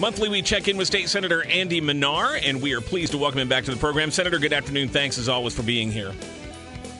Monthly, we check in with State Senator Andy Manar, and we are pleased to welcome him back to the program. Senator, good afternoon. Thanks as always for being here.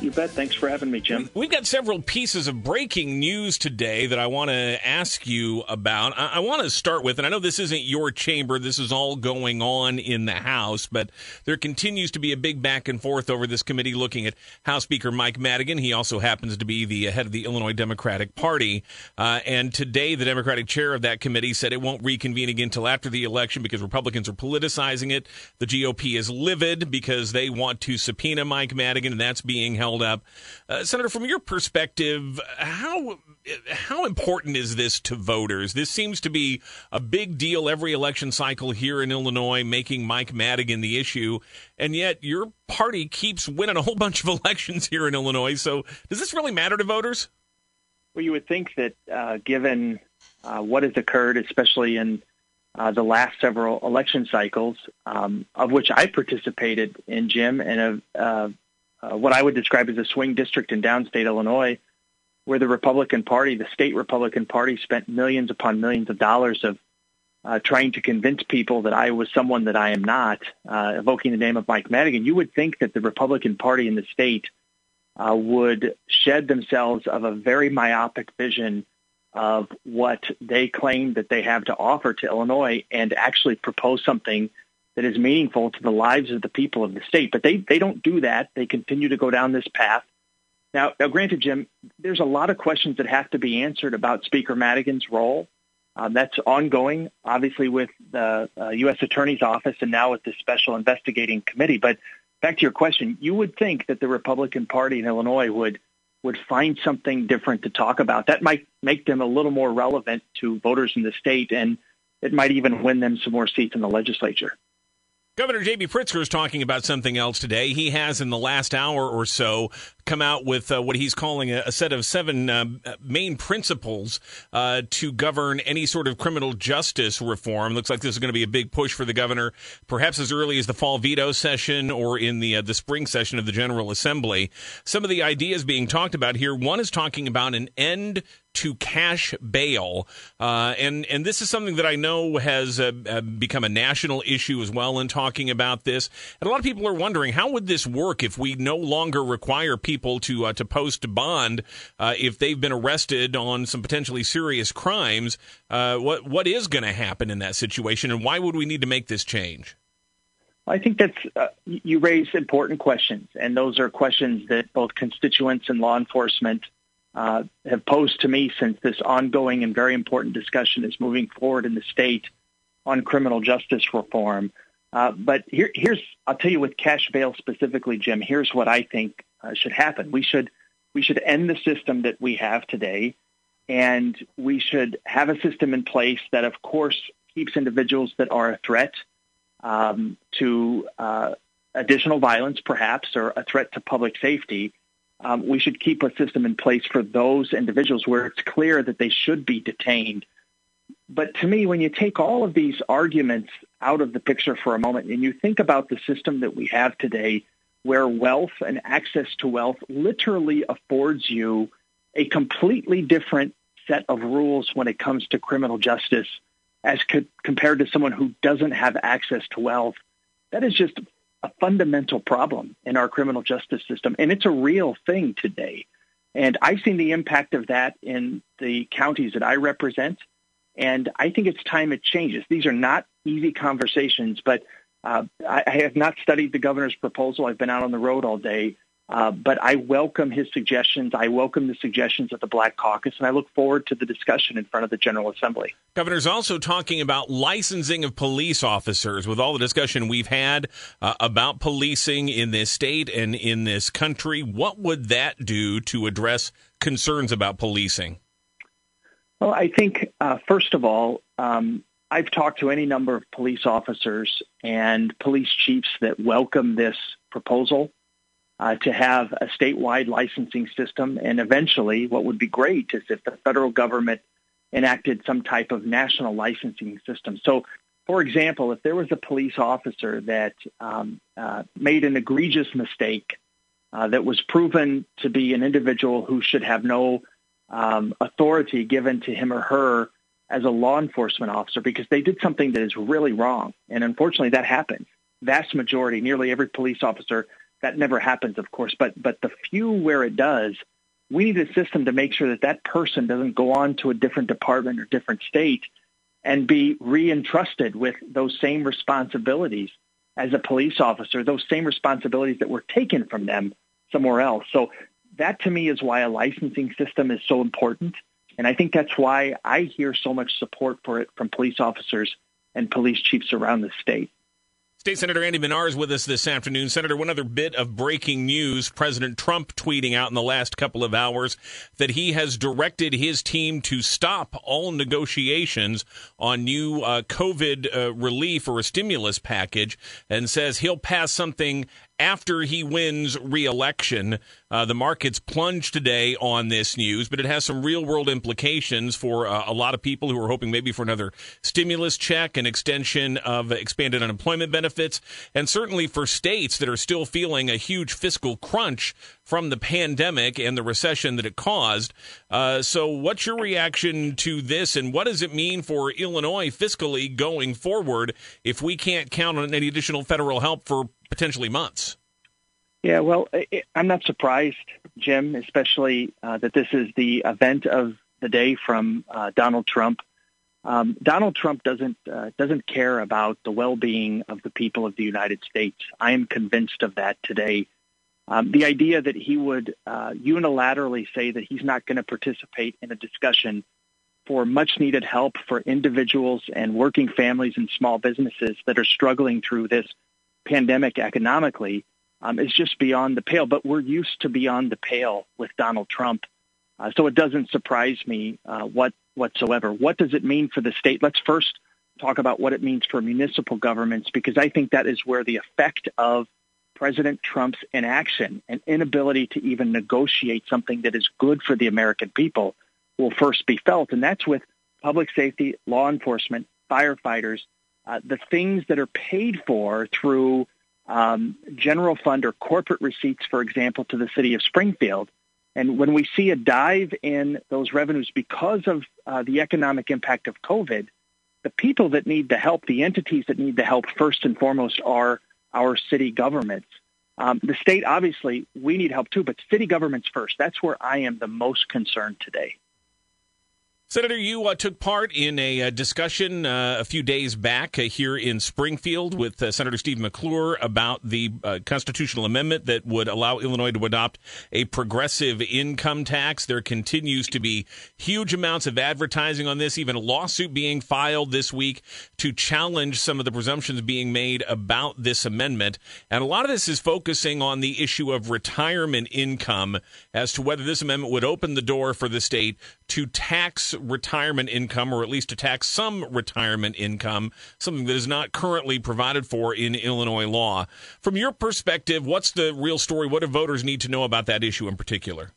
You bet. Thanks for having me, Jim. We've got several pieces of breaking news today that I want to ask you about. I, I want to start with, and I know this isn't your chamber, this is all going on in the House, but there continues to be a big back and forth over this committee looking at House Speaker Mike Madigan. He also happens to be the head of the Illinois Democratic Party. Uh, and today, the Democratic chair of that committee said it won't reconvene again until after the election because Republicans are politicizing it. The GOP is livid because they want to subpoena Mike Madigan, and that's being held held up. Uh, Senator, from your perspective, how how important is this to voters? This seems to be a big deal every election cycle here in Illinois, making Mike Madigan the issue, and yet your party keeps winning a whole bunch of elections here in Illinois. So, does this really matter to voters? Well, you would think that uh, given uh, what has occurred, especially in uh, the last several election cycles, um, of which I participated in, Jim, and uh, uh, what I would describe as a swing district in downstate Illinois, where the Republican Party, the state Republican Party, spent millions upon millions of dollars of uh, trying to convince people that I was someone that I am not, uh, evoking the name of Mike Madigan. You would think that the Republican Party in the state uh, would shed themselves of a very myopic vision of what they claim that they have to offer to Illinois and actually propose something that is meaningful to the lives of the people of the state. But they, they don't do that. They continue to go down this path. Now, now, granted, Jim, there's a lot of questions that have to be answered about Speaker Madigan's role. Um, that's ongoing, obviously, with the uh, U.S. Attorney's Office and now with the Special Investigating Committee. But back to your question, you would think that the Republican Party in Illinois would would find something different to talk about. That might make them a little more relevant to voters in the state, and it might even win them some more seats in the legislature. Governor J.B. Pritzker is talking about something else today. He has, in the last hour or so, come out with uh, what he's calling a, a set of seven uh, main principles uh, to govern any sort of criminal justice reform. Looks like this is going to be a big push for the governor, perhaps as early as the fall veto session or in the uh, the spring session of the General Assembly. Some of the ideas being talked about here. One is talking about an end to cash bail, uh, and and this is something that I know has uh, uh, become a national issue as well. In talking about this, and a lot of people are wondering how would this work if we no longer require people to uh, to post bond uh, if they've been arrested on some potentially serious crimes. Uh, what what is going to happen in that situation, and why would we need to make this change? I think that's uh, you raise important questions, and those are questions that both constituents and law enforcement uh, have posed to me since this ongoing and very important discussion is moving forward in the state on criminal justice reform. Uh, but here, here's, I'll tell you with cash bail specifically, Jim, here's what I think uh, should happen. We should, we should end the system that we have today, and we should have a system in place that, of course, keeps individuals that are a threat um, to uh, additional violence, perhaps, or a threat to public safety, um, we should keep a system in place for those individuals where it's clear that they should be detained. But to me, when you take all of these arguments out of the picture for a moment and you think about the system that we have today, where wealth and access to wealth literally affords you a completely different set of rules when it comes to criminal justice as co- compared to someone who doesn't have access to wealth, that is just a fundamental problem in our criminal justice system, and it's a real thing today. And I've seen the impact of that in the counties that I represent, and I think it's time it changes. These are not easy conversations, but uh, I, I have not studied the governor's proposal. I've been out on the road all day, uh, but I welcome his suggestions. I welcome the suggestions of the Black Caucus, and I look forward to the discussion in front of the General Assembly. Governor's also talking about licensing of police officers. With all the discussion we've had uh, about policing in this state and in this country, what would that do to address concerns about policing? Well, I think, uh, first of all, um, I've talked to any number of police officers and police chiefs that welcome this proposal uh, to have a statewide licensing system. And eventually, what would be great is if the federal government enacted some type of national licensing system. So, for example, if there was a police officer that um, uh, made an egregious mistake uh, that was proven to be an individual who should have no um, authority given to him or her as a law enforcement officer because they did something that is really wrong. And unfortunately, that happens. Vast majority, nearly every police officer, that never happens, of course. But but the few where it does, we need a system to make sure that that person doesn't go on to a different department or different state and be reentrusted with those same responsibilities as a police officer, those same responsibilities that were taken from them somewhere else. So that to me is why a licensing system is so important. And I think that's why I hear so much support for it from police officers and police chiefs around the state. State Senator Andy Manar is with us this afternoon. Senator, one other bit of breaking news. President Trump tweeting out in the last couple of hours that he has directed his team to stop all negotiations on new uh, COVID uh, relief or a stimulus package and says he'll pass something after he wins re-election. Uh, the markets plunged today on this news, but it has some real-world implications for uh, a lot of people who are hoping maybe for another stimulus check, an extension of expanded unemployment benefits, and certainly for states that are still feeling a huge fiscal crunch from the pandemic and the recession that it caused. Uh, so, what's your reaction to this, and what does it mean for Illinois fiscally going forward if we can't count on any additional federal help for potentially months. Yeah, well, I'm not surprised, Jim, especially uh, that this is the event of the day from uh, Donald Trump. Um, Donald Trump doesn't uh, doesn't care about the well-being of the people of the United States. I am convinced of that today. Um, the idea that he would uh, unilaterally say that he's not going to participate in a discussion for much needed help for individuals and working families and small businesses that are struggling through this pandemic economically um, is just beyond the pale. But we're used to beyond the pale with Donald Trump. Uh, so it doesn't surprise me uh, what whatsoever. What does it mean for the state? Let's first talk about what it means for municipal governments because I think that is where the effect of President Trump's inaction and inability to even negotiate something that is good for the American people will first be felt. And that's with public safety, law enforcement, firefighters, uh, the things that are paid for through um, general fund or corporate receipts, for example, to the city of Springfield. And when we see a dive in those revenues because of uh, the economic impact of COVID, the people that need the help, the entities that need the help first and foremost are our city governments. Um, the state, obviously, we need help too, but city governments first. That's where I am the most concerned today. Senator, you uh, took part in a uh, discussion uh, a few days back uh, here in Springfield with uh, Senator Steve McClure about the constitutional amendment that would allow Illinois to adopt a progressive income tax. There continues to be huge amounts of advertising on this, even a lawsuit being filed this week to challenge some of the presumptions being made about this amendment. And a lot of this is focusing on the issue of retirement income as to whether this amendment would open the door for the state to tax retirement income, or at least to tax some retirement income, something that is not currently provided for in Illinois law. From your perspective, what's the real story? What do voters need to know about that issue in particular?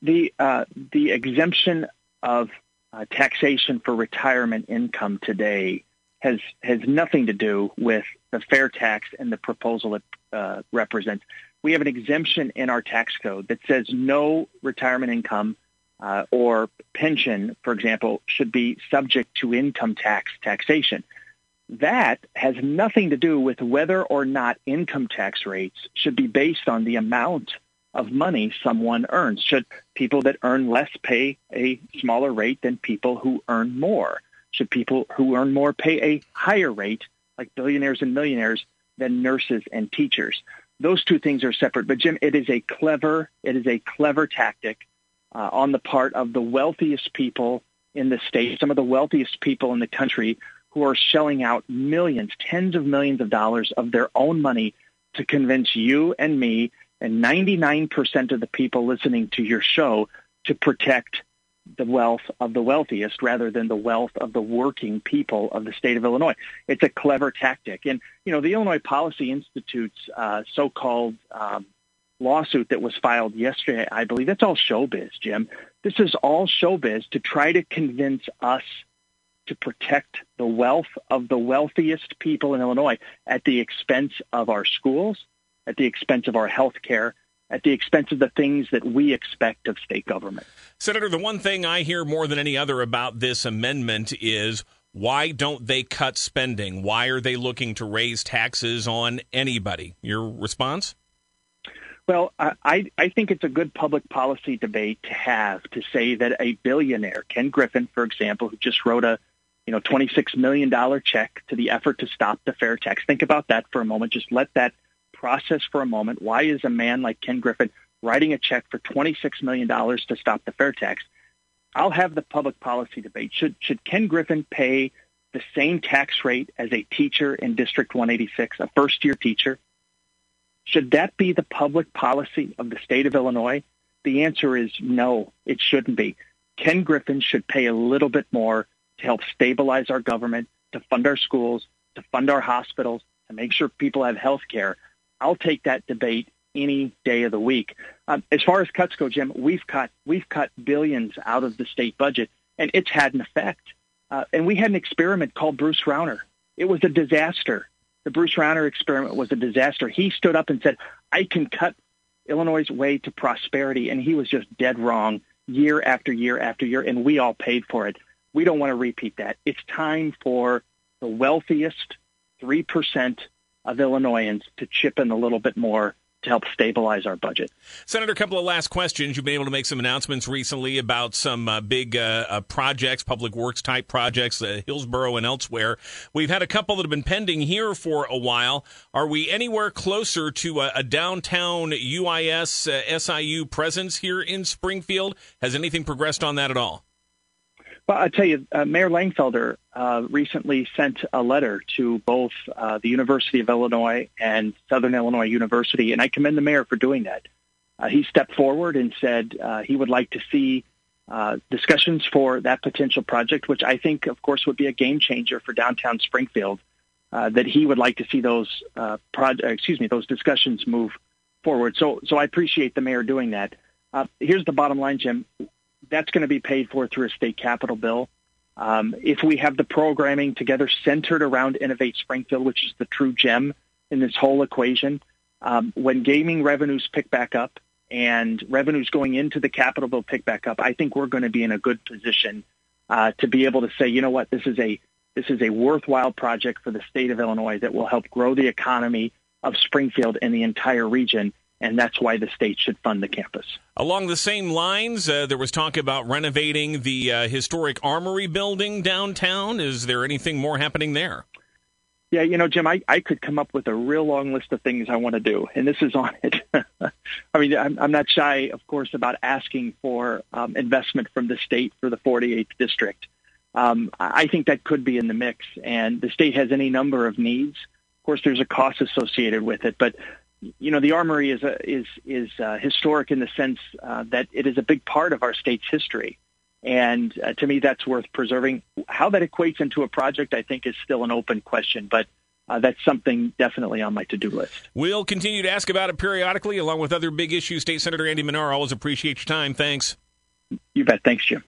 The uh, the exemption of uh, taxation for retirement income today has has nothing to do with the fair tax and the proposal it uh, represents. We have an exemption in our tax code that says no retirement income uh, or pension, for example, should be subject to income tax taxation. That has nothing to do with whether or not income tax rates should be based on the amount of money someone earns. Should people that earn less pay a smaller rate than people who earn more? Should people who earn more pay a higher rate, like billionaires and millionaires, than nurses and teachers? Those two things are separate. But Jim, it is a clever, it is a clever tactic uh, on the part of the wealthiest people in the state, some of the wealthiest people in the country who are shelling out millions, tens of millions of dollars of their own money to convince you and me and 99% of the people listening to your show to protect the wealth of the wealthiest rather than the wealth of the working people of the state of Illinois. It's a clever tactic. And, you know, the Illinois Policy Institute's uh, so-called um, lawsuit that was filed yesterday, I believe that's all showbiz, Jim. This is all showbiz to try to convince us to protect the wealth of the wealthiest people in Illinois at the expense of our schools, at the expense of our health care, at the expense of the things that we expect of state government. Senator, the one thing I hear more than any other about this amendment is why don't they cut spending? Why are they looking to raise taxes on anybody? Your response? Well, I, I think it's a good public policy debate to have to say that a billionaire, Ken Griffin, for example, who just wrote a you know $26 million check to the effort to stop the fair tax. Think about that for a moment. Just let that process for a moment. Why is a man like Ken Griffin writing a check for $26 million to stop the fair tax? I'll have the public policy debate. Should, should Ken Griffin pay the same tax rate as a teacher in District 186, a first-year teacher? Should that be the public policy of the state of Illinois? The answer is no, it shouldn't be. Ken Griffin should pay a little bit more to help stabilize our government, to fund our schools, to fund our hospitals, to make sure people have health care. I'll take that debate any day of the week. Um, as far as cuts go, Jim, we've cut we've cut billions out of the state budget, and it's had an effect. Uh, and we had an experiment called Bruce Rauner. It was a disaster. The Bruce Rauner experiment was a disaster. He stood up and said, "I can cut Illinois' way to prosperity," and he was just dead wrong year after year after year, and we all paid for it. We don't want to repeat that. It's time for the wealthiest three percent of Illinoisans to chip in a little bit more to help stabilize our budget. Senator, a couple of last questions. You've been able to make some announcements recently about some uh, big uh, uh, projects, public works type projects, uh, Hillsboro and elsewhere. We've had a couple that have been pending here for a while. Are we anywhere closer to a, a downtown UIS uh, SIU presence here in Springfield? Has anything progressed on that at all? Well, I'll tell you, uh, Mayor Langfelder uh, recently sent a letter to both uh, the University of Illinois and Southern Illinois University, and I commend the mayor for doing that. Uh, he stepped forward and said uh, he would like to see uh, discussions for that potential project, which I think, of course, would be a game changer for downtown Springfield. that he would like to see those pro- excuse me, those discussions move forward. So, so I appreciate the mayor doing that. here's the bottom line, Jim that's going to be paid for through a state capital bill. Um, if we have the programming together centered around Innovate Springfield, which is the true gem in this whole equation, um, when gaming revenues pick back up and revenues going into the capital bill pick back up, I think we're going to be in a good position uh, to be able to say, you know what, this is a this is a worthwhile project for the state of Illinois that will help grow the economy of Springfield and the entire region and that's why the state should fund the campus. Along the same lines, uh, there was talk about renovating the uh, historic Armory building downtown. Is there anything more happening there? Yeah, you know, Jim, I, I could come up with a real long list of things I want to do, and this is on it. I mean, I'm, I'm not shy, of course, about asking for um, investment from the state for the 48th district. Um, I think that could be in the mix, and the state has any number of needs. Of course, there's a cost associated with it, but you know, the Armory is a, is is uh, historic in the sense uh, that it is a big part of our state's history, and uh, to me, that's worth preserving. How that equates into a project, I think, is still an open question, but. Uh, that's something definitely on my to-do list. We'll continue to ask about it periodically, along with other big issues. State Senator Andy Manar, always appreciate your time. Thanks. You bet. Thanks, Jim.